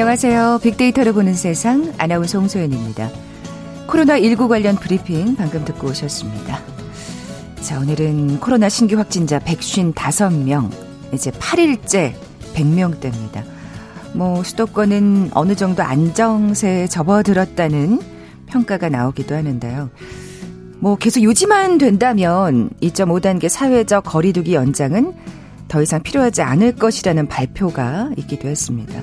안녕하세요. 빅데이터를 보는 세상 아나운서 홍소연입니다. 코로나19 관련 브리핑 방금 듣고 오셨습니다. 자, 오늘은 코로나 신규 확진자 155명, 이제 8일째 100명대입니다. 뭐, 수도권은 어느 정도 안정세에 접어들었다는 평가가 나오기도 하는데요. 뭐, 계속 유지만 된다면 2.5단계 사회적 거리두기 연장은 더 이상 필요하지 않을 것이라는 발표가 있기도 했습니다.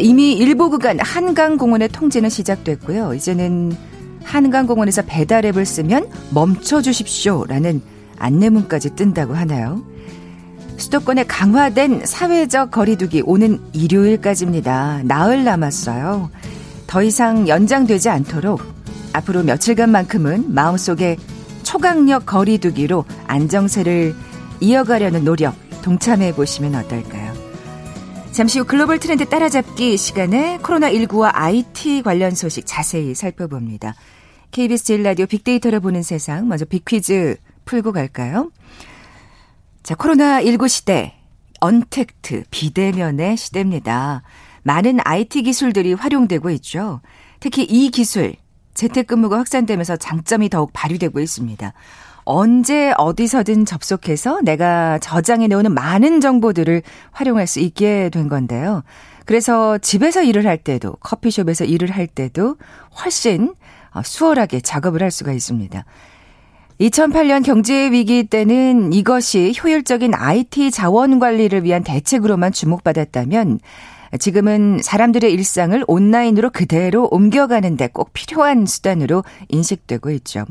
이미 일부 구간 한강공원의 통제는 시작됐고요. 이제는 한강공원에서 배달앱을 쓰면 멈춰 주십시오라는 안내문까지 뜬다고 하나요? 수도권에 강화된 사회적 거리두기 오는 일요일까지입니다. 나흘 남았어요. 더 이상 연장되지 않도록 앞으로 며칠간만큼은 마음속에 초강력 거리두기로 안정세를 이어가려는 노력 동참해 보시면 어떨까요? 잠시 후 글로벌 트렌드 따라잡기 시간에 코로나19와 IT 관련 소식 자세히 살펴봅니다. KBS 제일라디오 빅데이터를 보는 세상 먼저 빅퀴즈 풀고 갈까요? 자, 코로나19 시대 언택트 비대면의 시대입니다. 많은 IT 기술들이 활용되고 있죠. 특히 이 기술 재택근무가 확산되면서 장점이 더욱 발휘되고 있습니다. 언제 어디서든 접속해서 내가 저장해 놓은 많은 정보들을 활용할 수 있게 된 건데요. 그래서 집에서 일을 할 때도 커피숍에서 일을 할 때도 훨씬 어, 수월하게 작업을 할 수가 있습니다. 2008년 경제 위기 때는 이것이 효율적인 IT 자원 관리를 위한 대책으로만 주목받았다면 지금은 사람들의 일상을 온라인으로 그대로 옮겨가는데 꼭 필요한 수단으로 인식되고 있죠.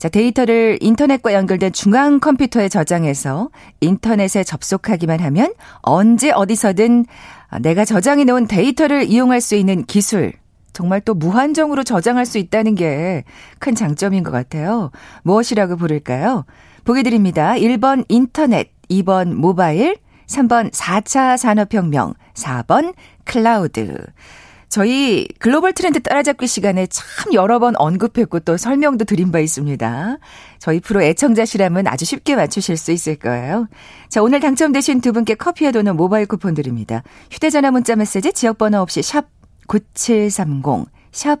자, 데이터를 인터넷과 연결된 중앙 컴퓨터에 저장해서 인터넷에 접속하기만 하면 언제 어디서든 내가 저장해 놓은 데이터를 이용할 수 있는 기술. 정말 또 무한정으로 저장할 수 있다는 게 큰 장점인 것 같아요. 무엇이라고 부를까요? 보기 드립니다. 1번 인터넷, 2번 모바일, 3번 4차 산업혁명, 4번 클라우드. 저희 글로벌 트렌드 따라잡기 시간에 참 여러 번 언급했고 또 설명도 드린 바 있습니다. 저희 프로 애청자시라면 아주 쉽게 맞추실 수 있을 거예요. 자, 오늘 당첨되신 두 분께 커피와 도넛 모바일 쿠폰 드립니다. 휴대전화 문자 메시지 지역번호 없이 샵 9730, 샵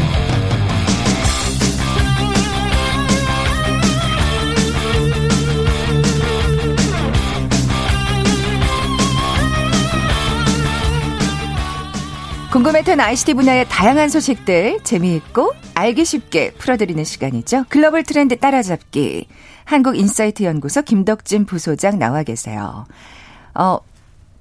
궁금했던 ICT 분야의 다양한 소식들 재미있고 알기 쉽게 풀어드리는 시간이죠. 글로벌 트렌드 따라잡기. 한국인사이트 연구소 김덕진 부소장 나와 계세요. 어,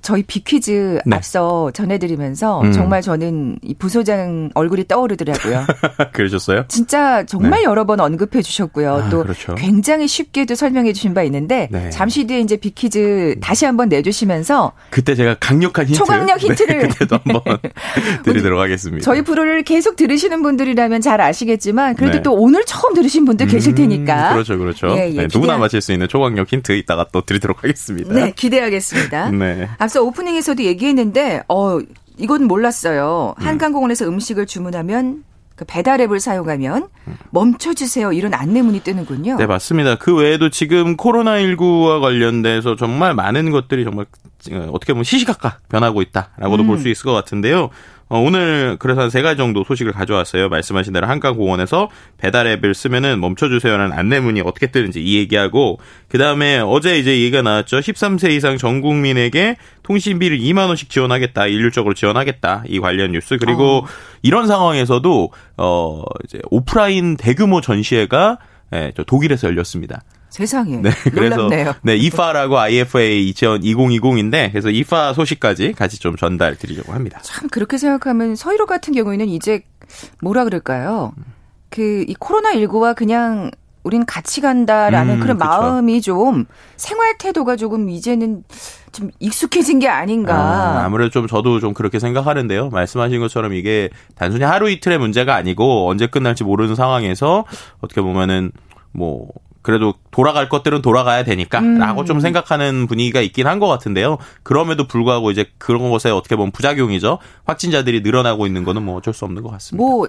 저희 비퀴즈 네. 앞서 전해드리면서 음. 정말 저는 이 부소장 얼굴이 떠오르더라고요. 그러셨어요? 진짜 정말 네. 여러 번 언급해 주셨고요. 아, 또 그렇죠. 굉장히 쉽게도 설명해 주신 바 있는데 네. 잠시 뒤에 이제 비퀴즈 다시 한번 내주시면서 그때 제가 강력한 힌트 초강력 네, 힌트를 그때도 한번 드리도록 하겠습니다. 저희 프로를 계속 들으시는 분들이라면 잘 아시겠지만 그래도 네. 또 오늘 처음 들으신 분들 음, 계실 테니까 그렇죠, 그렇죠. 예, 예, 네, 누구나 맞힐 수 있는 초강력 힌트 이따가 또 드리도록 하겠습니다. 네, 기대하겠습니다. 네. 앞서 오프닝에서도 얘기했는데 어 이건 몰랐어요. 음. 한강공원에서 음식을 주문하면 그 배달 앱을 사용하면 멈춰주세요 이런 안내문이 뜨는군요. 네 맞습니다. 그 외에도 지금 코로나19와 관련돼서 정말 많은 것들이 정말 어, 어떻게 보면 시시각각 변하고 있다라고도 음. 볼수 있을 것 같은데요. 어, 오늘 그래서 한 세 가지 정도 소식을 가져왔어요. 말씀하신 대로 한강공원에서 배달 앱을 쓰면은 멈춰주세요라는 안내문이 어떻게 뜨는지 이 얘기하고 그 다음에 어제 이제 얘기가 나왔죠. 13세 이상 전 국민에게 통신비를 2만 원씩 지원하겠다, 일률적으로 지원하겠다 이 관련 뉴스 그리고 어. 이런 상황에서도 어 이제 오프라인 대규모 전시회가 예, 저 독일에서 열렸습니다. 세상에. 네, 그래서 놀랍네요. 네, 이파라고 IFA 2020인데 그래서 이파 소식까지 같이 좀 전달 드리려고 합니다. 참 그렇게 생각하면 서희로 같은 경우에는 이제 뭐라 그럴까요? 그 이 코로나 19와 그냥 우린 같이 간다라는 음, 그런 그쵸. 마음이 좀 생활 태도가 조금 이제는 좀 익숙해진 게 아닌가. 아, 아무래도 좀 저도 좀 그렇게 생각하는데요. 말씀하신 것처럼 이게 단순히 하루 이틀의 문제가 아니고 언제 끝날지 모르는 상황에서 어떻게 보면은 뭐 그래도 돌아갈 것들은 돌아가야 되니까라고 음. 좀 생각하는 분위기가 있긴 한 것 같은데요. 그럼에도 불구하고 이제 그런 것에 어떻게 보면 부작용이죠. 확진자들이 늘어나고 있는 거는 뭐 어쩔 수 없는 것 같습니다. 뭐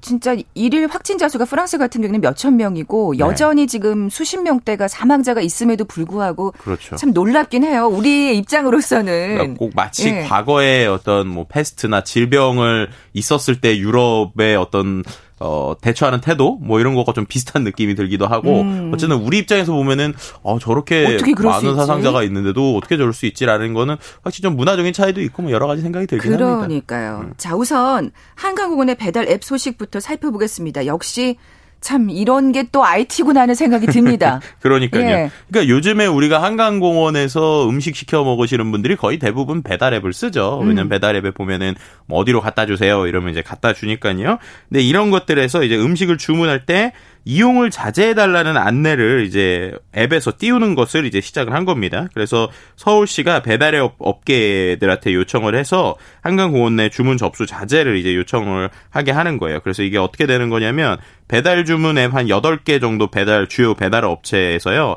진짜 일일 확진자 수가 프랑스 같은 경우는 몇천 명이고 네. 여전히 지금 수십 명대가 사망자가 있음에도 불구하고 그렇죠. 참 놀랍긴 해요. 우리의 입장으로서는 그러니까 꼭 마치 예. 과거에 어떤 뭐 패스트나 질병을 있었을 때 유럽의 어떤 어 대처하는 태도 뭐 이런 거가 좀 비슷한 느낌이 들기도 하고 음. 어쨌든 우리 입장에서 보면은 어 저렇게 많은? 사상자가 있는데도 어떻게 저럴 수 있지라는 거는 확실히 좀 문화적인 차이도 있고 뭐 여러 가지 생각이 들긴 합니다. 음. 그러니까요. 자, 우선 한강공원의 배달 앱 소식부터 살펴보겠습니다. 역시 참 이런 게 또 IT구나 하는 생각이 듭니다. 그러니까요. 예. 그러니까 요즘에 우리가 한강공원에서 음식 시켜 먹으시는 분들이 거의 대부분 배달 앱을 쓰죠. 왜냐면 음. 배달 앱에 보면은 뭐 어디로 갖다 주세요 이러면 이제 갖다 주니까요. 근데 이런 것들에서 이제 음식을 주문할 때 이용을 자제해 달라는 안내를 이제 앱에서 띄우는 것을 이제 시작을 한 겁니다. 그래서 서울시가 배달앱 업계들한테 요청을 해서 한강공원 내 주문 접수 자제를 이제 요청을 하게 하는 거예요. 그래서 이게 어떻게 되는 거냐면 배달 주문 앱 한 8개 정도 배달 주요 배달 업체에서요.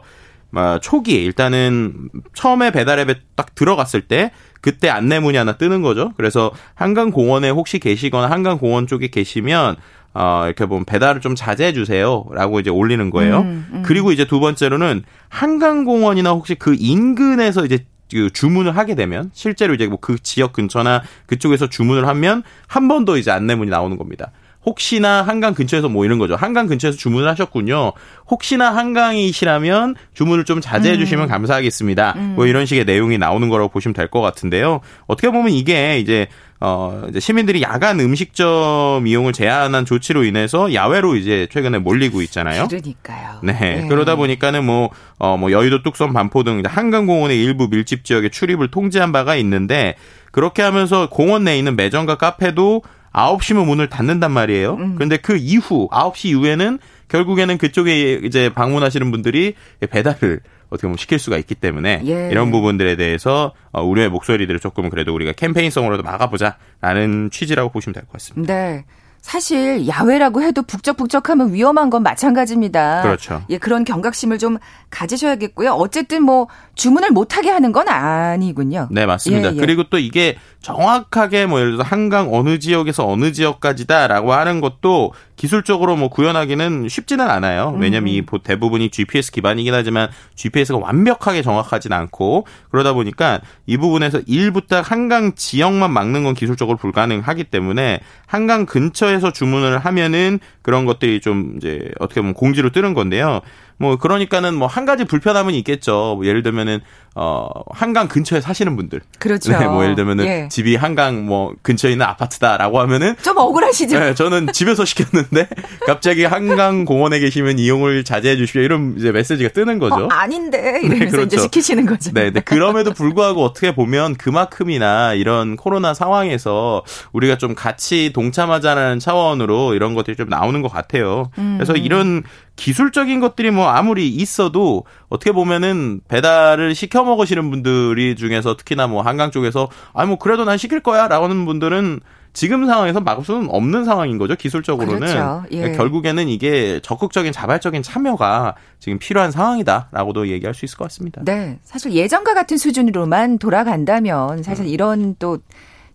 아, 초기에 일단은 처음에 배달 앱에 딱 들어갔을 때 그때 안내문이 하나 뜨는 거죠. 그래서 한강공원에 혹시 계시거나 한강공원 쪽에 계시면 어, 이렇게 보면 배달을 좀 자제해 주세요 라고 이제 올리는 거예요. 음, 음. 그리고 이제 두 번째로는 한강공원이나 혹시 그 인근에서 이제 그 주문을 하게 되면 실제로 이제 뭐 그 지역 근처나 그쪽에서 주문을 하면 한 번 더 이제 안내문이 나오는 겁니다. 혹시나 한강 근처에서 뭐 이런 거죠. 한강 근처에서 주문을 하셨군요. 혹시나 한강이시라면 주문을 좀 자제해 주시면 감사하겠습니다. 뭐 이런 식의 내용이 나오는 거라고 보시면 될 것 같은데요. 어떻게 보면 이게 이제 어, 이제 시민들이 야간 음식점 이용을 제한한 조치로 인해서 야외로 이제 최근에 몰리고 있잖아요. 그러니까요. 네. 예. 그러다 보니까는 뭐, 어, 뭐, 여의도 뚝섬 반포 등 한강공원의 일부 밀집 지역에 출입을 통제한 바가 있는데, 그렇게 하면서 공원 내에 있는 매점과 카페도 9시면 문을 닫는단 말이에요. 음. 그런데 그 이후, 9시 이후에는 결국에는 그쪽에 이제 방문하시는 분들이 배달을 어떻게 보면 시킬 수가 있기 때문에 예. 이런 부분들에 대해서 어, 우려의 목소리들을 조금 그래도 우리가 캠페인성으로도 막아보자라는 취지라고 보시면 될 것 같습니다. 네. 사실 야외라고 해도 북적북적하면 위험한 건 마찬가지입니다. 그렇죠. 예, 그런 경각심을 좀 가지셔야겠고요. 어쨌든 뭐 주문을 못하게 하는 건 아니군요. 네, 맞습니다. 예, 예. 그리고 또 이게 정확하게 뭐 예를 들어서 한강 어느 지역에서 어느 지역까지다라고 하는 것도 기술적으로 뭐 구현하기는 쉽지는 않아요. 왜냐면 이 보- 대부분이 GPS 기반이긴 하지만 GPS가 완벽하게 정확하진 않고 그러다 보니까 이 부분에서 일부 딱 한강 지역만 막는 건 기술적으로 불가능하기 때문에 한강 근처에서 주문을 하면은 그런 것들이 좀 이제 어떻게 보면 공지로 뜨는 건데요. 뭐 그러니까는 뭐 한 가지 불편함은 있겠죠. 뭐 예를 들면은 어 한강 근처에 사시는 분들. 그렇죠. 네, 뭐 예를 들면은 예. 집이 한강 뭐 근처에 있는 아파트다라고 하면은 좀 억울하시죠? 네, 저는 집에서 시켰는데 갑자기 한강 공원에 계시면 이용을 자제해 주십시오 이런 이제 메시지가 뜨는 거죠. 어, 아닌데 이러면서 그렇죠. 이제 시키시는 거죠. 네, 네. 그럼에도 불구하고 어떻게 보면 그만큼이나 이런 코로나 상황에서 우리가 좀 같이 동참하자는 차원으로 이런 것들이 좀 나오는 것 같아요. 음. 그래서 이런 기술적인 것들이 뭐 아무리 있어도 어떻게 보면은 배달을 시켜 먹으시는 분들이 중에서 특히나 뭐 한강 쪽에서 아니 뭐 그래도 난 시킬 거야라고 하는 분들은 지금 상황에서 막을 수는 없는 상황인 거죠 기술적으로는 그렇죠. 예. 그러니까 결국에는 이게 적극적인 자발적인 참여가 지금 필요한 상황이다라고도 얘기할 수 있을 것 같습니다. 네, 사실 예전과 같은 수준으로만 돌아간다면 음. 사실 이런 또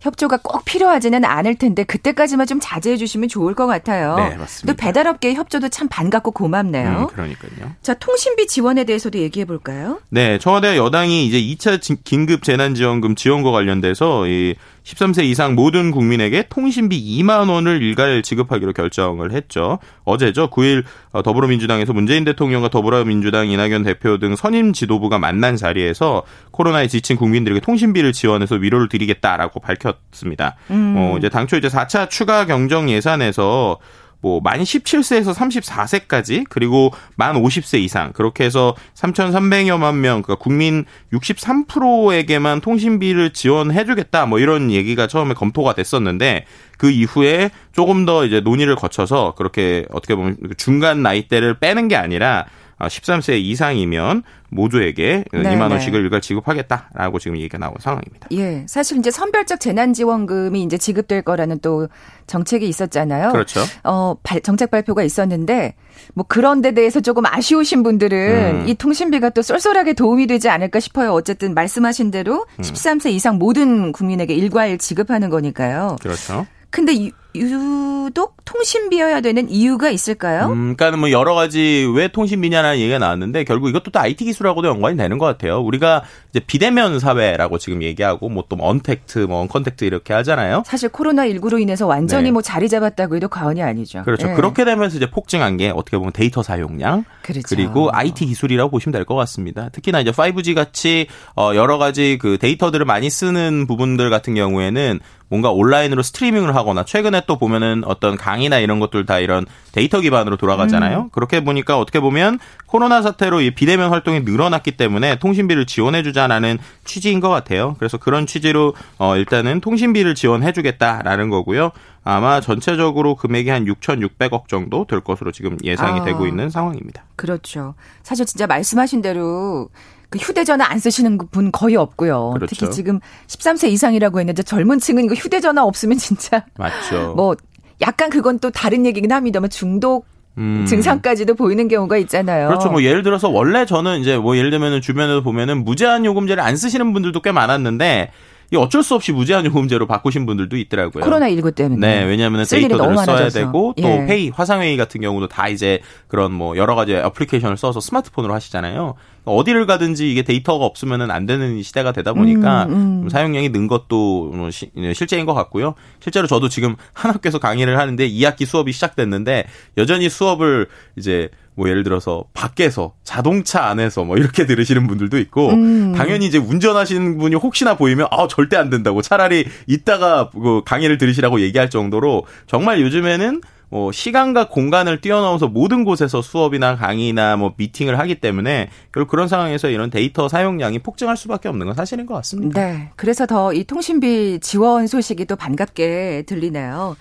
협조가 꼭 필요하지는 않을 텐데 그때까지만 좀 자제해 주시면 좋을 것 같아요. 네, 맞습니다. 또 배달업계의 협조도 참 반갑고 고맙네요. 음, 그러니까요. 자, 통신비 지원에 대해서도 얘기해 볼까요? 네, 청와대 여당이 이제 2차 진- 긴급 재난지원금 지원과 관련돼서 이 13세 이상 모든 국민에게 통신비 2만 원을 일괄 지급하기로 결정을 했죠. 어제죠. 9일 어, 더불어민주당에서 문재인 대통령과 더불어민주당 이낙연 대표 등 선임 지도부가 만난 자리에서 코로나에 지친 국민들에게 통신비를 지원해서 위로를 드리겠다라고 밝혔습니다. 음. 어, 이제 당초 이제 4차 추가 경정 예산에서 뭐 만 17세에서 34세까지 그리고 만 50세 이상. 그렇게 해서 3,300여만 명 그러니까 국민 63%에게만 통신비를 지원해 주겠다. 뭐 이런 얘기가 처음에 검토가 됐었는데 그 이후에 조금 더 이제 논의를 거쳐서 그렇게 어떻게 보면 중간 나이대를 빼는 게 아니라 13세 아, 이상이면 모두에게 네, 2만 원씩을 일괄 지급하겠다라고 지금 얘기가 나온 상황입니다. 예. 사실 이제 선별적 재난지원금이 이제 지급될 거라는 또 정책이 있었잖아요. 그렇죠. 어, 정책 발표가 있었는데 뭐 그런 데 대해서 조금 아쉬우신 분들은 음. 이 통신비가 또 쏠쏠하게 도움이 되지 않을까 싶어요. 어쨌든 말씀하신 대로 음. 13세 이상 모든 국민에게 일괄 지급하는 거니까요. 그렇죠. 근데 유독 통신비여야 되는 이유가 있을까요? 음, 그러니까 뭐 여러 가지 왜 통신비냐는 얘기가 나왔는데 결국 이것도 또 IT 기술하고도 연관이 되는 것 같아요. 우리가 이제 비대면 사회라고 지금 얘기하고 뭐 또 언택트, 뭐 언컨택트 이렇게 하잖아요. 사실 코로나 19로 인해서 완전히 네. 뭐 자리 잡았다고 해도 과언이 아니죠. 그렇죠. 네. 그렇게 되면서 이제 폭증한 게 어떻게 보면 데이터 사용량 그렇죠. 그리고 IT 기술이라고 보시면 될 것 같습니다. 특히나 이제 5G 같이 어 여러 가지 그 데이터들을 많이 쓰는 부분들 같은 경우에는 뭔가 온라인으로 스트리밍을 하거나 최근에 또 보면은 어떤 강의나 이런 것들 다 이런 데이터 기반으로 돌아가잖아요. 음. 그렇게 보니까 어떻게 보면 코로나 사태로 이 비대면 활동이 늘어났기 때문에 통신비를 지원해주자라는 취지인 것 같아요. 그래서 그런 취지로 어 일단은 통신비를 지원해주겠다라는 거고요. 아마 전체적으로 금액이 한 6,600억 정도 될 것으로 지금 예상이 아, 되고 있는 상황입니다. 그렇죠. 사실 진짜 말씀하신 대로 그 휴대전화 안 쓰시는 분 거의 없고요. 그렇죠. 특히 지금 13세 이상이라고 했는데 젊은 층은 이거 휴대전화 없으면 진짜 맞죠. 뭐 약간 그건 또 다른 얘기긴 합니다만 중독 음. 증상까지도 보이는 경우가 있잖아요. 그렇죠. 뭐 예를 들어서 원래 저는 이제 뭐 예를 들면은 주변에서 보면은 무제한 요금제를 안 쓰시는 분들도 꽤 많았는데 이 어쩔 수 없이 무제한 요금제로 바꾸신 분들도 있더라고요. 코로나 19 때문에. 네, 왜냐하면 데이터들을 써야 되고 또 예. 회의, 화상 회의 같은 경우도 다 이제 그런 뭐 여러 가지 애플리케이션을 써서 스마트폰으로 하시잖아요. 어디를 가든지 이게 데이터가 없으면은 안 되는 시대가 되다 보니까 음, 음. 사용량이 는 것도 뭐 시, 실제인 것 같고요. 실제로 저도 지금 한 학교에서 강의를 하는데 2학기 수업이 시작됐는데 여전히 수업을 이제 뭐 예를 들어서 밖에서 자동차 안에서 뭐 이렇게 들으시는 분들도 있고 음. 당연히 이제 운전하시는 분이 혹시나 보이면 아 절대 안 된다고 차라리 이따가 그 강의를 들으시라고 얘기할 정도로 정말 요즘에는 뭐 시간과 공간을 뛰어넘어서 모든 곳에서 수업이나 강의나 뭐 미팅을 하기 때문에 결국 그런 상황에서 이런 데이터 사용량이 폭증할 수밖에 없는 건 사실인 것 같습니다. 네. 그래서 더 이 통신비 지원 소식이 또 반갑게 들리네요.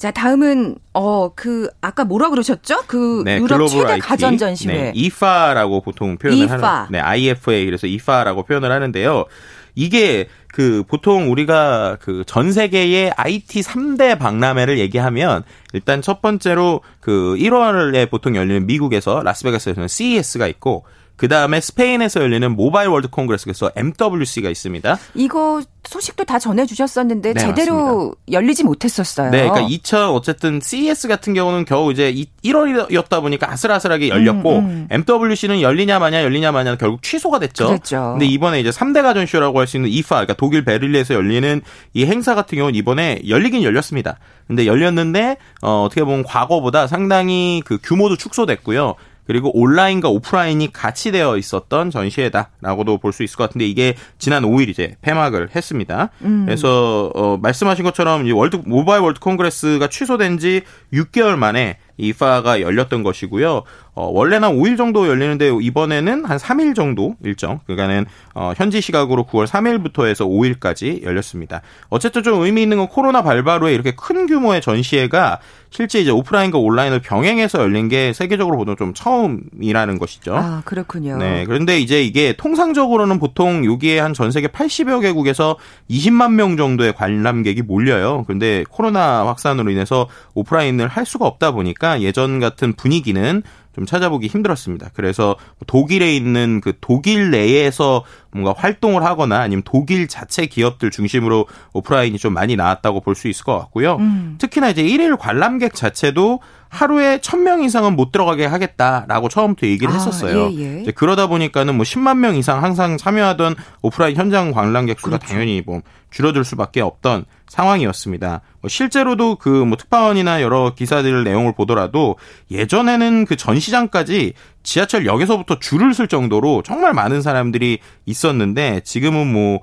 자, 다음은 어 그 아까 뭐라 그러셨죠? 그 네, 유럽 최대 가전 전시회. 네, IFA라고 보통 표현을 IFA. 하는 네, IFA 그래서 IFA라고 표현을 하는데요. 이게 그 보통 우리가 그 전 세계의 IT 3대 박람회를 얘기하면 일단 첫 번째로 그 1월에 보통 열리는 미국에서 라스베가스에서는 CES가 있고 그 다음에 스페인에서 열리는 모바일 월드 콩그레스에서 MWC가 있습니다. 이거 소식도 다 전해주셨었는데 네, 제대로 맞습니다. 열리지 못했었어요. 네, 그러니까 2000 어쨌든 CES 같은 경우는 겨우 이제 1월이었다 보니까 아슬아슬하게 열렸고 음, 음. MWC는 열리냐 마냐 열리냐 마냐 결국 취소가 됐죠. 그랬죠. 근데 이번에 이제 3대 가전쇼라고 할 수 있는 IFA, 그러니까 독일 베를린에서 열리는 이 행사 같은 경우는 이번에 열리긴 열렸습니다. 근데 열렸는데 어, 어떻게 보면 과거보다 상당히 그 규모도 축소됐고요. 그리고 온라인과 오프라인이 같이 되어 있었던 전시회다라고도 볼 수 있을 것 같은데 이게 지난 5일 이제 폐막을 했습니다. 음. 그래서 어 말씀하신 것처럼 이 월드 모바일 월드 콩그레스가 취소된 지 6개월 만에 IFA가 열렸던 것이고요. 어, 원래는 한 5일 정도 열리는데 이번에는 한 3일 정도 일정. 그러니까는 어, 현지 시각으로 9월 3일부터 해서 5일까지 열렸습니다. 어쨌든 좀 의미 있는 건 코로나 발발 후에 이렇게 큰 규모의 전시회가 실제 이제 오프라인과 온라인을 병행해서 열린 게 세계적으로 보면 좀 처음이라는 것이죠. 아, 그렇군요. 네. 그런데 이제 이게 통상적으로는 보통 여기에 한 전 세계 80여 개국에서 20만 명 정도의 관람객이 몰려요. 그런데 코로나 확산으로 인해서 오프라인을 할 수가 없다 보니까 예전 같은 분위기는 좀 찾아보기 힘들었습니다. 그래서 독일에 있는 그 독일 내에서 뭔가 활동을 하거나 아니면 독일 자체 기업들 중심으로 오프라인이 좀 많이 나왔다고 볼 수 있을 것 같고요. 음. 특히나 이제 1일 관람객 자체도 하루에 1000명 이상은 못 들어가게 하겠다라고 처음부터 얘기를 아, 했었어요. 예, 예. 그러다 보니까는 뭐 10만 명 이상 항상 참여하던 오프라인 현장 관람객 수가 그렇죠. 당연히 뭐 줄어들 수밖에 없던 상황이었습니다. 뭐 실제로도 그 뭐 특파원이나 여러 기사들 내용을 보더라도 예전에는 그 전시장까지 지하철역에서부터 줄을 쓸 정도로 정말 많은 사람들이 있었는데 지금은 뭐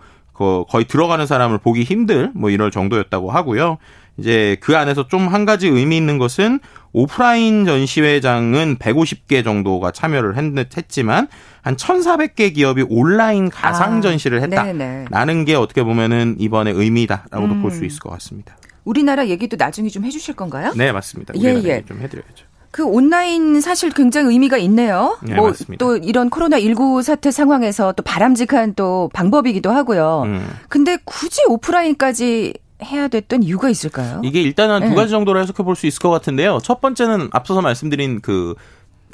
거의 들어가는 사람을 보기 힘들 뭐 이럴 정도였다고 하고요. 이제 그 안에서 좀 한 가지 의미 있는 것은 오프라인 전시회장은 150개 정도가 참여를 했지만 한 1,400개 기업이 온라인 가상 아, 전시를 했다라는 게 어떻게 보면은 이번에 의미다라고도 음. 볼수 있을 것 같습니다. 우리나라 얘기도 나중에 좀 해주실 건가요? 네, 맞습니다. 예, 예. 좀 해드려야죠. 그 온라인 사실 굉장히 의미가 있네요. 네, 뭐 또 이런 코로나 19 사태 상황에서 또 바람직한 또 방법이기도 하고요. 음. 근데 굳이 오프라인까지 해야 됐던 이유가 있을까요? 이게 일단은 네. 두 가지 정도로 해석해 볼 수 있을 것 같은데요. 첫 번째는 앞서서 말씀드린 그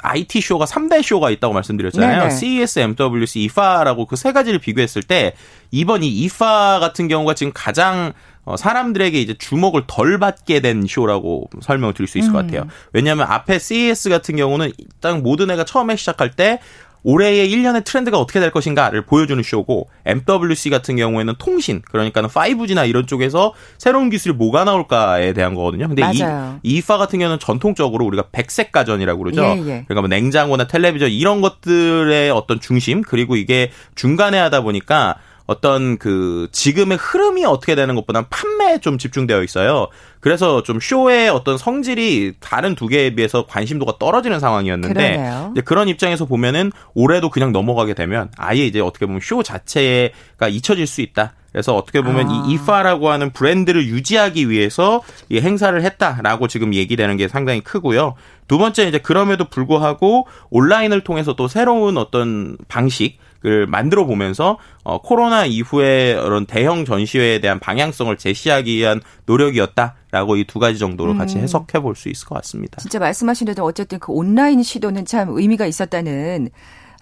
IT 쇼가 3대 쇼가 있다고 말씀드렸잖아요. 네네. CES, MWC, IFA라고 그 세 가지를 비교했을 때 이번 이 IFA 같은 경우가 지금 가장 어, 사람들에게 이제 주목을 덜 받게 된 쇼라고 설명을 드릴 수 있을 것 음. 같아요. 왜냐하면 앞에 CES 같은 경우는 일단 모든 애가 처음에 시작할 때 올해의 1년의 트렌드가 어떻게 될 것인가를 보여주는 쇼고 MWC 같은 경우에는 통신 그러니까 는 5G나 이런 쪽에서 새로운 기술이 뭐가 나올까에 대한 거거든요. 근데 맞아요. 이 이파 같은 경우는 전통적으로 우리가 백색 가전이라고 그러죠. 예, 예. 그러니까 뭐 냉장고나 텔레비전 이런 것들의 어떤 중심 그리고 이게 중간에 하다 보니까 어떤 그 지금의 흐름이 어떻게 되는 것보다는 판매에 좀 집중되어 있어요. 그래서 좀 쇼의 어떤 성질이 다른 두 개에 비해서 관심도가 떨어지는 상황이었는데 그런 입장에서 보면은 올해도 그냥 넘어가게 되면 아예 이제 어떻게 보면 쇼 자체가 잊혀질 수 있다. 그래서 어떻게 보면 아. 이 이파라고 하는 브랜드를 유지하기 위해서 이 행사를 했다라고 지금 얘기되는 게 상당히 크고요. 두 번째 이제 그럼에도 불구하고 온라인을 통해서 또 새로운 어떤 방식 을 만들어 보면서 어, 코로나 이후에 그런 대형 전시회에 대한 방향성을 제시하기 위한 노력이었다 라고 이 두 가지 정도로 같이 음. 해석해 볼 수 있을 것 같습니다. 진짜 말씀하신 대로 어쨌든 그 온라인 시도는 참 의미가 있었다는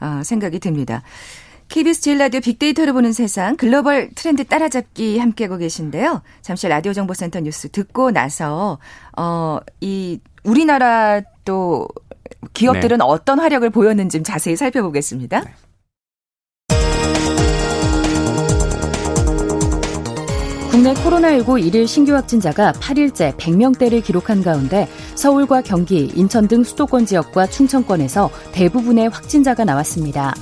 어, 생각이 듭니다. KBS 제일 라디오 빅데이터를 보는 세상 글로벌 트렌드 따라잡기 함께하고 계신데요. 잠시 라디오 정보센터 뉴스 듣고 나서 어 이 우리나라 또 기업들은 네. 어떤 화력을 보였는지 좀 자세히 살펴보겠습니다. 네. 국내 코로나19 일일 신규 확진자가 8일째 100명대를 기록한 가운데 서울과 경기, 인천 등 수도권 지역과 충청권에서 대부분의 확진자가 나왔습니다.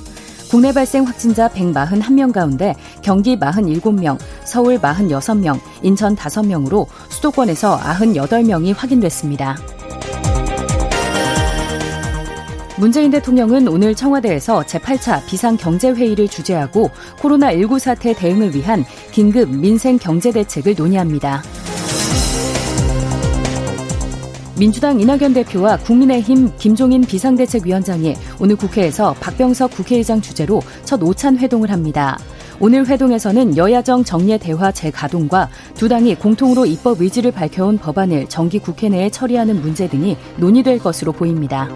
국내 발생 확진자 141명 가운데 경기 47명, 서울 46명, 인천 5명으로 수도권에서 98명이 확인됐습니다. 문재인 대통령은 오늘 청와대에서 제8차 비상경제회의를 주재하고 코로나19 사태 대응을 위한 긴급 민생 경제 대책을 논의합니다. 민주당 이낙연 대표와 국민의힘 김종인 비상대책위원장이 오늘 국회에서 박병석 국회의장 주재로 첫 오찬 회동을 합니다. 오늘 회동에서는 여야정 정례 대화 재가동과 두 당이 공통으로 입법 의지를 밝혀온 법안을 정기 국회 내에 처리하는 문제 등이 논의될 것으로 보입니다.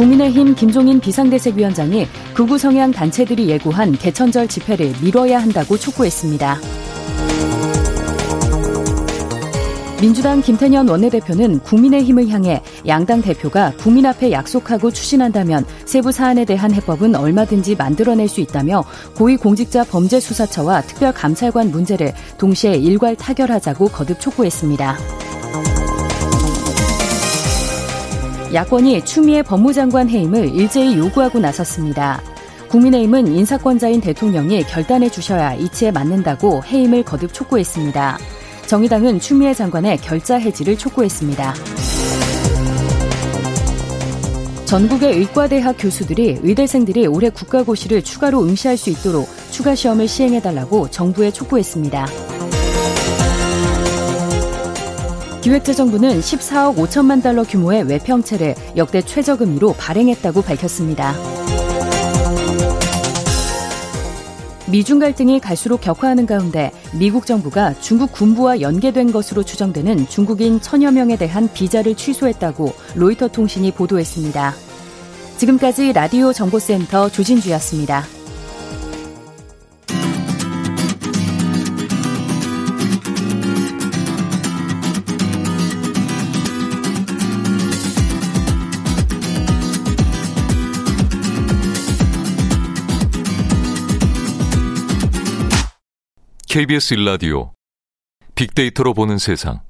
국민의힘 김종인 비상대책위원장이 극우 성향 단체들이 예고한 개천절 집회를 미뤄야 한다고 촉구했습니다. 민주당 김태년 원내대표는 국민의힘을 향해 양당 대표가 국민 앞에 약속하고 추진한다면 세부 사안에 대한 해법은 얼마든지 만들어낼 수 있다며 고위공직자 범죄수사처와 특별감찰관 문제를 동시에 일괄 타결하자고 거듭 촉구했습니다. 야권이 추미애 법무장관 해임을 일제히 요구하고 나섰습니다. 국민의힘은 인사권자인 대통령이 결단해 주셔야 이치에 맞는다고 해임을 거듭 촉구했습니다. 정의당은 추미애 장관의 결자 해지를 촉구했습니다. 전국의 의과대학 교수들이 의대생들이 올해 국가고시를 추가로 응시할 수 있도록 추가 시험을 시행해달라고 정부에 촉구했습니다. 기획재정부는 14억 5천만 달러 규모의 외평채를 역대 최저금리로 발행했다고 밝혔습니다. 미중 갈등이 갈수록 격화하는 가운데 미국 정부가 중국 군부와 연계된 것으로 추정되는 중국인 천여 명에 대한 비자를 취소했다고 로이터 통신이 보도했습니다. 지금까지 라디오 정보센터 조진주였습니다. KBS 일라디오 빅데이터로 보는 세상.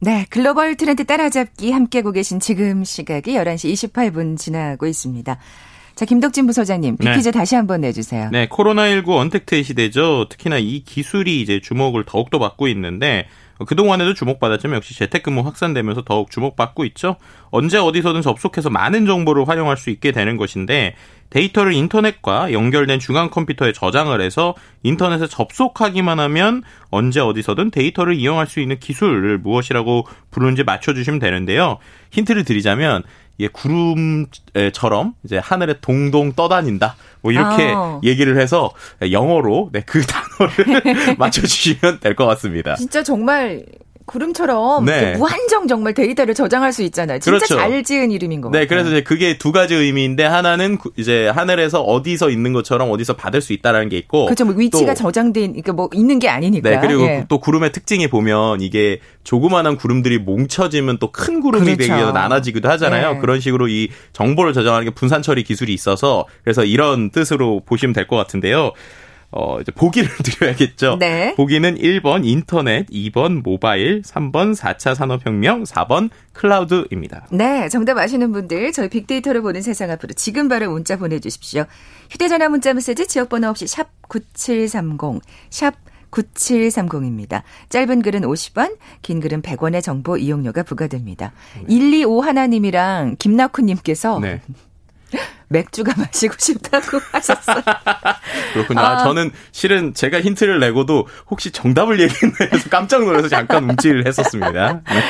네, 글로벌 트렌드 따라잡기 함께하고 계신 지금 시각이 11시 28분 지나고 있습니다. 자, 김덕진 부소장님, 빅퀴즈 네. 다시 한번 내주세요. 네, 코로나19 언택트의 시대죠. 특히나 이 기술이 이제 주목을 더욱더 받고 있는데, 그동안에도 주목받았지만 역시 재택근무 확산되면서 더욱 주목받고 있죠. 언제 어디서든 접속해서 많은 정보를 활용할 수 있게 되는 것인데 데이터를 인터넷과 연결된 중앙 컴퓨터에 저장을 해서 인터넷에 접속하기만 하면 언제 어디서든 데이터를 이용할 수 있는 기술을 무엇이라고 부르는지 맞춰주시면 되는데요. 힌트를 드리자면 예, 구름처럼 이제 하늘에 동동 떠다닌다. 뭐 이렇게 아. 얘기를 해서 영어로 네, 그 단어를 맞춰주시면 될 것 같습니다. 진짜 정말 구름처럼 네. 무한정 정말 데이터를 저장할 수 있잖아요. 진짜 그렇죠. 잘 지은 이름인 거 네, 같아요. 그래서 이제 그게 두 가지 의미인데 하나는 이제 하늘에서 어디서 있는 것처럼 어디서 받을 수 있다라는 게 있고 그렇죠. 뭐 위치가 저장된 그러니까 뭐 있는 게 아니니까. 네, 그리고 예. 또 구름의 특징이 보면 이게 조그마한 구름들이 뭉쳐지면 또 큰 구름이 그렇죠. 되기 위해서 나눠지기도 하잖아요. 예. 그런 식으로 이 정보를 저장하는 게 분산 처리 기술이 있어서 그래서 이런 뜻으로 보시면 될 것 같은데요. 어, 이제 보기를 드려야겠죠. 네. 보기는 1번 인터넷, 2번 모바일, 3번 4차 산업혁명, 4번 클라우드입니다. 네. 정답 아시는 분들 저희 빅데이터를 보는 세상 앞으로 지금 바로 문자 보내주십시오. 휴대전화 문자 메시지 지역번호 없이 샵 9730, 샵 9730입니다. 짧은 글은 50원, 긴 글은 100원의 정보 이용료가 부과됩니다. 네. 125 하나님이랑 김나쿠님께서 네. 맥주가 마시고 싶다고 하셨어요. 그렇군요. 아. 아, 저는 실은 제가 힌트를 내고도 혹시 정답을 얘기했나 해서 깜짝 놀라서 잠깐 움찔을 했었습니다. 네.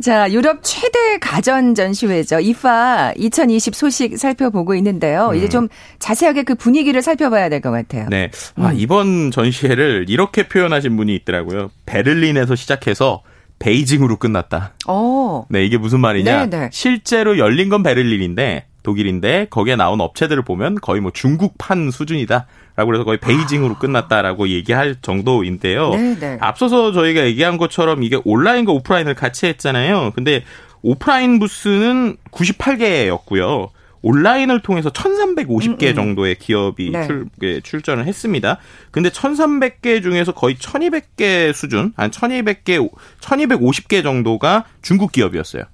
자, 유럽 최대 가전 전시회죠. 이파 2020 소식 살펴보고 있는데요. 음. 이제 좀 자세하게 그 분위기를 살펴봐야 될 것 같아요. 네. 아, 음. 이번 전시회를 이렇게 표현하신 분이 있더라고요. 베를린에서 시작해서 베이징으로 끝났다. 오. 어. 네, 이게 무슨 말이냐? 네네. 네. 실제로 열린 건 베를린인데 독일인데 거기에 나온 업체들을 보면 거의 뭐 중국판 수준이다. 라고 해서 거의 베이징으로 끝났다라고 얘기할 정도인데요. 네네. 네. 앞서서 저희가 얘기한 것처럼 이게 온라인과 오프라인을 같이 했잖아요. 근데 오프라인 부스는 98개였고요. 온라인을 통해서 1,350개 음, 음. 정도의 기업이 네. 출, 예, 출전을 했습니다. 근데 1,300개 중에서 거의 1,200개 수준, 한 1,200개, 1,250개 정도가 중국 기업이었어요.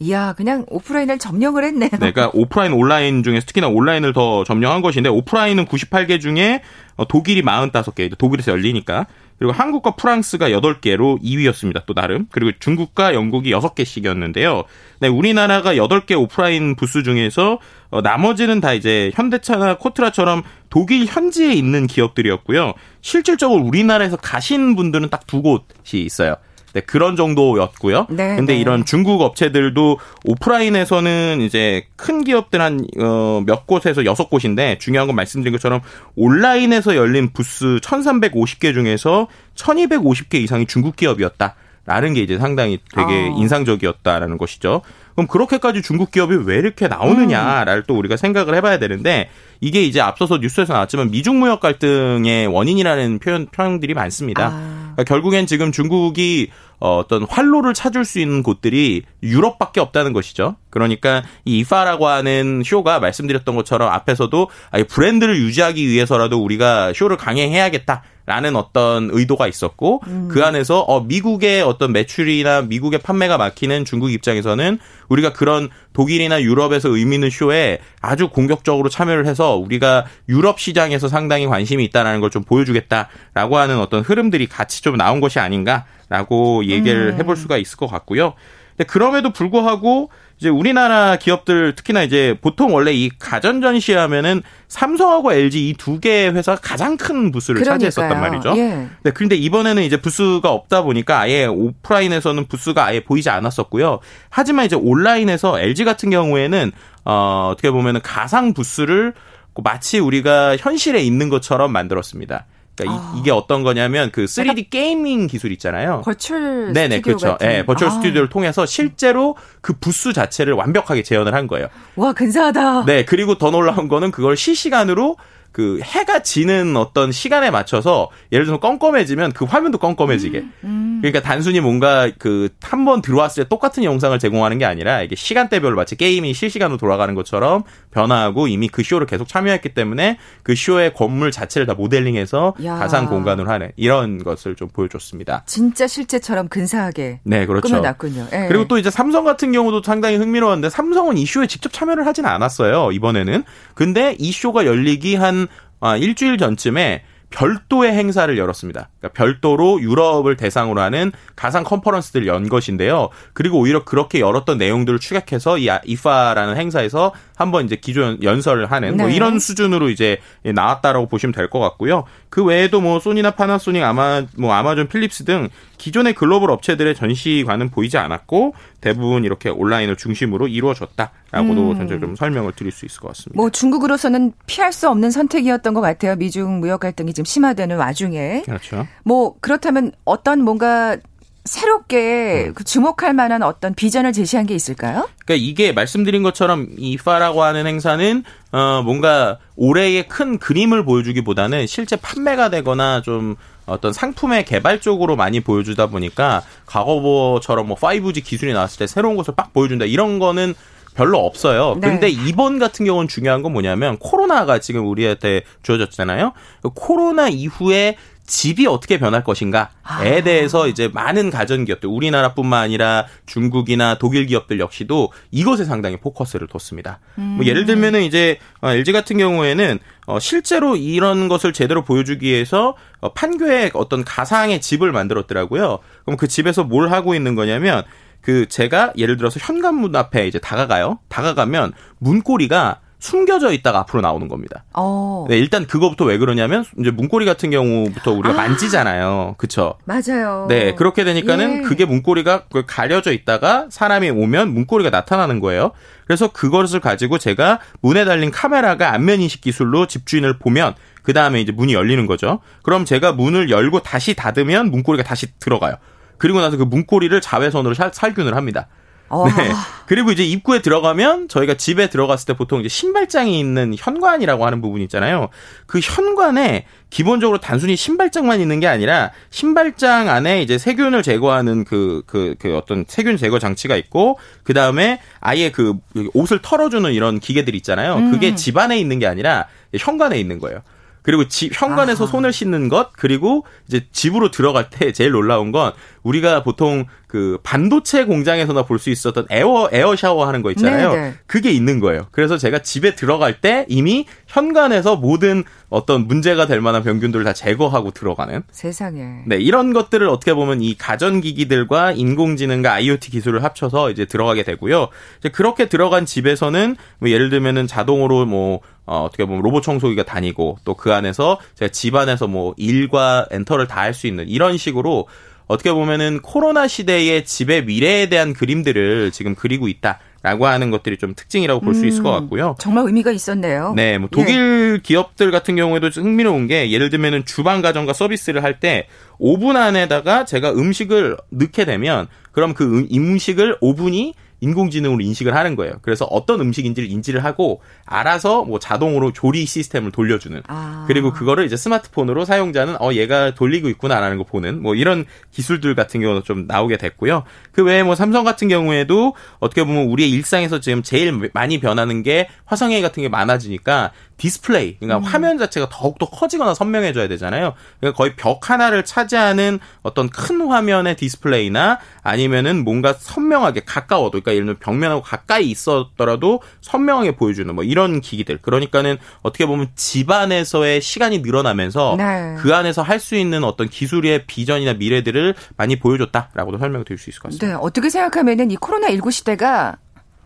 이야, 그냥 오프라인을 점령을 했네요. 네, 그러니까 오프라인, 온라인 중에서 특히나 온라인을 더 점령한 것인데 오프라인은 98개 중에 어, 독일이 45개, 독일에서 열리니까 그리고 한국과 프랑스가 8개로 2위였습니다. 또 나름. 그리고 중국과 영국이 6개씩이었는데요. 네, 우리나라가 8개 오프라인 부스 중에서 어, 나머지는 다 이제 현대차나 코트라처럼 독일 현지에 있는 기업들이었고요. 실질적으로 우리나라에서 가신 분들은 딱 두 곳이 있어요. 네, 그런 정도였고요. 네, 근데 네. 이런 중국 업체들도 오프라인에서는 이제 큰 기업들 한몇 어, 곳에서 여섯 곳인데 중요한 건 말씀드린 것처럼 온라인에서 열린 부스 1,350개 중에서 1,250개 이상이 중국 기업이었다. 라는 게 이제 상당히 되게 아. 인상적이었다라는 것이죠. 그럼 그렇게까지 중국 기업이 왜 이렇게 나오느냐를 음. 또 우리가 생각을 해봐야 되는데 이게 이제 앞서서 뉴스에서 나왔지만 미중 무역 갈등의 원인이라는 표현 표현들이 많습니다. 아. 그러니까 결국엔 지금 중국이 어떤 활로를 찾을 수 있는 곳들이 유럽밖에 없다는 것이죠. 그러니까 이 이파라고 하는 쇼가 말씀드렸던 것처럼 앞에서도 브랜드를 유지하기 위해서라도 우리가 쇼를 강행해야겠다. 라는 어떤 의도가 있었고 음. 그 안에서 어 미국의 어떤 매출이나 미국의 판매가 막히는 중국 입장에서는 우리가 그런 독일이나 유럽에서 의미 있는 쇼에 아주 공격적으로 참여를 해서 우리가 유럽 시장에서 상당히 관심이 있다라는 걸 좀 보여주겠다라고 하는 어떤 흐름들이 같이 좀 나온 것이 아닌가라고 얘기를 음. 해볼 수가 있을 것 같고요. 근데 그럼에도 불구하고 이제 우리나라 기업들 특히나 이제 보통 원래 이 가전 전시하면은 삼성하고 LG 이 두개 회사가 가장 큰 부스를 그러니까요. 차지했었단 말이죠. 예. 네, 그런데 이번에는 이제 부스가 없다 보니까 아예 오프라인에서는 부스가 아예 보이지 않았었고요. 하지만 이제 온라인에서 LG 같은 경우에는 어 어떻게 보면은 가상 부스를 마치 우리가 현실에 있는 것처럼 만들었습니다. 그러니까 아. 이, 게 어떤 거냐면 그 3D gaming 기술 있잖아요. virtual 네네 그렇죠. 예, 네, virtual 아. 스튜디오를 통해서 실제로 그 부스 자체를 완벽하게 재현을 한 거예요. 와 근사하다. 네 그리고 더 놀라운 거는 그걸 실시간으로 그 해가 지는 어떤 시간에 맞춰서 예를 들어서 껌껌해지면 그 화면도 껌껌해지게. 음, 음. 그러니까 단순히 뭔가 그 한 번 들어왔을 때 똑같은 영상을 제공하는 게 아니라 이게 시간대별로 마치 게임이 실시간으로 돌아가는 것처럼 변화하고 이미 그 쇼를 계속 참여했기 때문에 그 쇼의 건물 자체를 다 모델링해서 야. 가상 공간으로 하는 이런 것을 좀 보여줬습니다. 진짜 실제처럼 근사하게 네, 그렇죠. 꾸며놨군요. 예. 그리고 또 이제 삼성 같은 경우도 상당히 흥미로웠는데 삼성은 이 쇼에 직접 참여를 하진 않았어요. 이번에는. 근데 이 쇼가 열리기 한 아, 일주일 전쯤에 별도의 행사를 열었습니다. 그러니까 별도로 유럽을 대상으로 하는 가상 컨퍼런스들을 연 것인데요. 그리고 오히려 그렇게 열었던 내용들을 추격해서 이 이파라는 행사에서 한번 이제 기존 연설을 하는 뭐 네. 뭐 이런 수준으로 이제 나왔다라고 보시면 될 것 같고요. 그 외에도 뭐 소니나 파나소닉, 아마 뭐 아마존, 필립스 등 기존의 글로벌 업체들의 전시관은 보이지 않았고 대부분 이렇게 온라인을 중심으로 이루어졌다라고도 음. 전체적으로 설명을 드릴 수 있을 것 같습니다. 뭐 중국으로서는 피할 수 없는 선택이었던 것 같아요. 미중 무역 갈등이 지금 심화되는 와중에. 그렇죠. 뭐 그렇다면 어떤 뭔가 새롭게 음. 주목할 만한 어떤 비전을 제시한 게 있을까요? 그러니까 이게 말씀드린 것처럼 이파라고 하는 행사는 어 뭔가 올해의 큰 그림을 보여주기보다는 실제 판매가 되거나 좀 어떤 상품의 개발 쪽으로 많이 보여주다 보니까 과거처럼 뭐 5G 기술이 나왔을 때 새로운 것을 빡 보여준다 이런 거는 별로 없어요. 네. 근데 이번 같은 경우는 중요한 건 뭐냐면 코로나가 지금 우리한테 주어졌잖아요. 코로나 이후에 집이 어떻게 변할 것인가에 아. 대해서 이제 많은 가전 기업들, 우리나라뿐만 아니라 중국이나 독일 기업들 역시도 이것에 상당히 포커스를 뒀습니다. 뭐 음. 뭐 예를 들면은 이제 LG 어, 같은 경우에는 어 실제로 이런 것을 제대로 보여주기 위해서 어 판교에 어떤 가상의 집을 만들었더라고요. 그럼 그 집에서 뭘 하고 있는 거냐면 그 제가 예를 들어서 현관문 앞에 이제 다가가요. 다가가면 문고리가 숨겨져 있다가 앞으로 나오는 겁니다. 어. 네, 일단 그거부터 왜 그러냐면 이제 문고리 같은 경우부터 우리가 아. 만지잖아요. 그쵸 맞아요. 네, 그렇게 되니까는 예. 그게 문고리가 그 가려져 있다가 사람이 오면 문고리가 나타나는 거예요. 그래서 그것을 가지고 제가 문에 달린 카메라가 안면 인식 기술로 집주인을 보면 그 다음에 이제 문이 열리는 거죠. 그럼 제가 문을 열고 다시 닫으면 문고리가 다시 들어가요. 그리고 나서 그 문고리를 자외선으로 살균을 합니다. 어. 네. 그리고 이제 입구에 들어가면 저희가 집에 들어갔을 때 보통 이제 신발장이 있는 현관이라고 하는 부분이 있잖아요. 그 현관에 기본적으로 단순히 신발장만 있는 게 아니라 신발장 안에 이제 세균을 제거하는 그, 그, 그 어떤 세균 제거 장치가 있고 그 다음에 아예 그 옷을 털어주는 이런 기계들 있잖아요. 그게 음. 집 안에 있는 게 아니라 현관에 있는 거예요. 그리고 집 현관에서 아. 손을 씻는 것 그리고 이제 집으로 들어갈 때 제일 놀라운 건 우리가 보통 그 반도체 공장에서나 볼 수 있었던 에어 에어 샤워 하는 거 있잖아요. 네네. 네. 그게 있는 거예요. 그래서 제가 집에 들어갈 때 이미 현관에서 모든 어떤 문제가 될 만한 병균들을 다 제거하고 들어가는 세상에. 네, 이런 것들을 어떻게 보면 이 가전 기기들과 인공지능과 IoT 기술을 합쳐서 이제 들어가게 되고요. 이제 그렇게 들어간 집에서는 뭐 예를 들면은 자동으로 뭐 어, 어떻게 보면 로봇 청소기가 다니고 또 그 안에서 제가 집 안에서 뭐 일과 엔터를 다 할 수 있는 이런 식으로 어떻게 보면은 코로나 시대의 집의 미래에 대한 그림들을 지금 그리고 있다. 라고 하는 것들이 좀 특징이라고 볼수 음, 있을 것 음, 같고요. 정말 의미가 있었네요. 네, 뭐 독일 예. 기업들 같은 경우에도 흥미로운 게 예를 들면은 주방 가전과 서비스를 할때 오븐 안에다가 제가 음식을 넣게 되면 그럼 그 음, 음식을 오븐이 인공지능으로 인식을 하는 거예요. 그래서 어떤 음식인지를 인지를 하고 알아서 뭐 자동으로 조리 시스템을 돌려주는. 아. 그리고 그거를 이제 스마트폰으로 사용자는 어 얘가 돌리고 있구나라는 거 보는 뭐 이런 기술들 같은 경우도 좀 나오게 됐고요. 그 외에 뭐 삼성 같은 경우에도 어떻게 보면 우리의 일상에서 지금 제일 많이 변하는 게 화상회의 같은 게 많아지니까 디스플레이, 그러니까 음. 화면 자체가 더욱더 커지거나 선명해져야 되잖아요. 그러니까 거의 벽 하나를 차지하는 어떤 큰 화면의 디스플레이나 아니면은 뭔가 선명하게 가까워도, 그러니까 예를 들면 벽면하고 가까이 있었더라도 선명하게 보여주는 뭐 이런 기기들. 그러니까는 어떻게 보면 집안에서의 시간이 늘어나면서 네. 그 안에서 할 수 있는 어떤 기술의 비전이나 미래들을 많이 보여줬다라고도 설명을 드릴 수 있을 것 같습니다. 네, 어떻게 생각하면은 이 코로나 19 시대가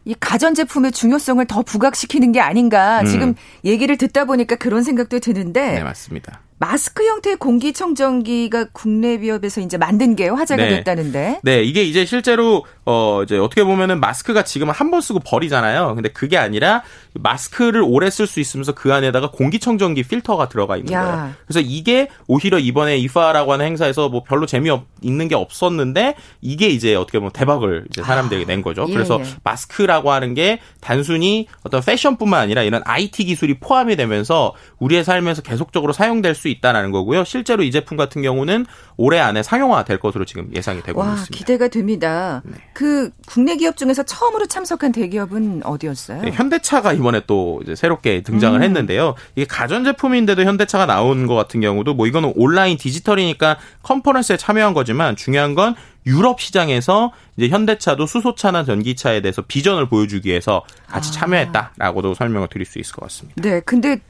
이 가전제품의 중요성을 더 부각시키는 게 아닌가 음. 지금 얘기를 듣다 보니까 그런 생각도 드는데. 네, 맞습니다. 마스크 형태의 공기청정기가 국내 기업에서 이제 만든 게 화제가 네. 됐다는데. 네, 이게 이제 실제로 어 이제 어떻게 보면은 마스크가 지금은 한번 쓰고 버리잖아요. 근데 그게 아니라 마스크를 오래 쓸 수 있으면서 그 안에다가 공기청정기 필터가 들어가 있는 야. 거예요. 그래서 이게 오히려 이번에 이파라고 하는 행사에서 뭐 별로 재미 있는 게 없었는데 이게 이제 어떻게 보면 대박을 이제 사람들에게 낸 거죠. 아, 예, 그래서 예. 마스크라고 하는 게 단순히 어떤 패션뿐만 아니라 이런 IT 기술이 포함이 되면서 우리의 삶에서 계속적으로 사용될 수 있다라는 거고요. 실제로 이 제품 같은 경우는 올해 안에 상용화 될 것으로 지금 예상이 되고 와, 있습니다. 기대가 됩니다. 네. 그 국내 기업 중에서 처음으로 참석한 대기업은 어디였어요? 네, 현대차가 이번에 또 새롭게 등장을 음. 했는데요. 이게 가전 제품인데도 현대차가 나온 것 같은 경우도 뭐 이거는 온라인 디지털이니까 컨퍼런스에 참여한 거지만 중요한 건 유럽 시장에서 이제 현대차도 수소차나 전기차에 대해서 비전을 보여주기 위해서 같이 아. 참여했다라고도 설명을 드릴 수 있을 것 같습니다. 네, 근데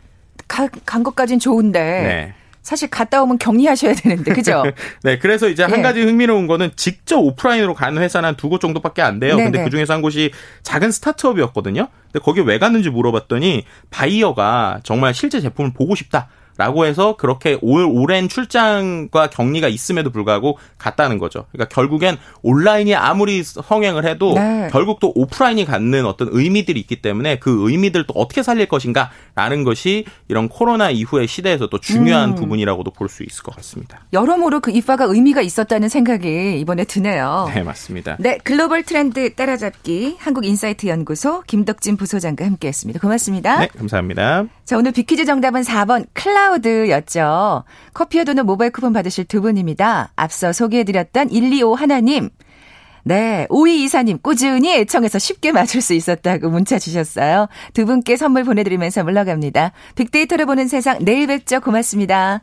간 것까진 좋은데 네. 사실 갔다 오면 격리하셔야 되는데, 그죠? 네, 그래서 이제 한 예. 가지 흥미로운 거는 직접 오프라인으로 가는 회사는 한 두 곳 정도밖에 안 돼요. 근데 네네. 그 중에서 한 곳이 작은 스타트업이었거든요. 근데 거기 왜 갔는지 물어봤더니 바이어가 정말 실제 제품을 보고 싶다. 라고 해서 그렇게 올, 오랜 출장과 격리가 있음에도 불구하고 갔다는 거죠. 그러니까 결국엔 온라인이 아무리 성행을 해도 네. 결국 또 오프라인이 갖는 어떤 의미들이 있기 때문에 그 의미들 또 어떻게 살릴 것인가라는 것이 이런 코로나 이후의 시대에서 또 중요한 음. 부분이라고도 볼 수 있을 것 같습니다. 여러모로 그 입화가 의미가 있었다는 생각이 이번에 드네요. 네, 맞습니다. 네, 글로벌 트렌드 따라잡기 한국인사이트 연구소 김덕진 부소장과 함께했습니다. 고맙습니다. 네, 감사합니다. 자, 오늘 비퀴즈 정답은 4번 클라우드였죠. 커피와 도넛 모바일 쿠폰 받으실 두 분입니다. 앞서 소개해드렸던 125 하나님. 네, 5224님 꾸준히 애청해서 쉽게 맞출 수 있었다고 문자 주셨어요. 두 분께 선물 보내드리면서 물러갑니다. 빅데이터를 보는 세상 내일 뵙죠. 고맙습니다.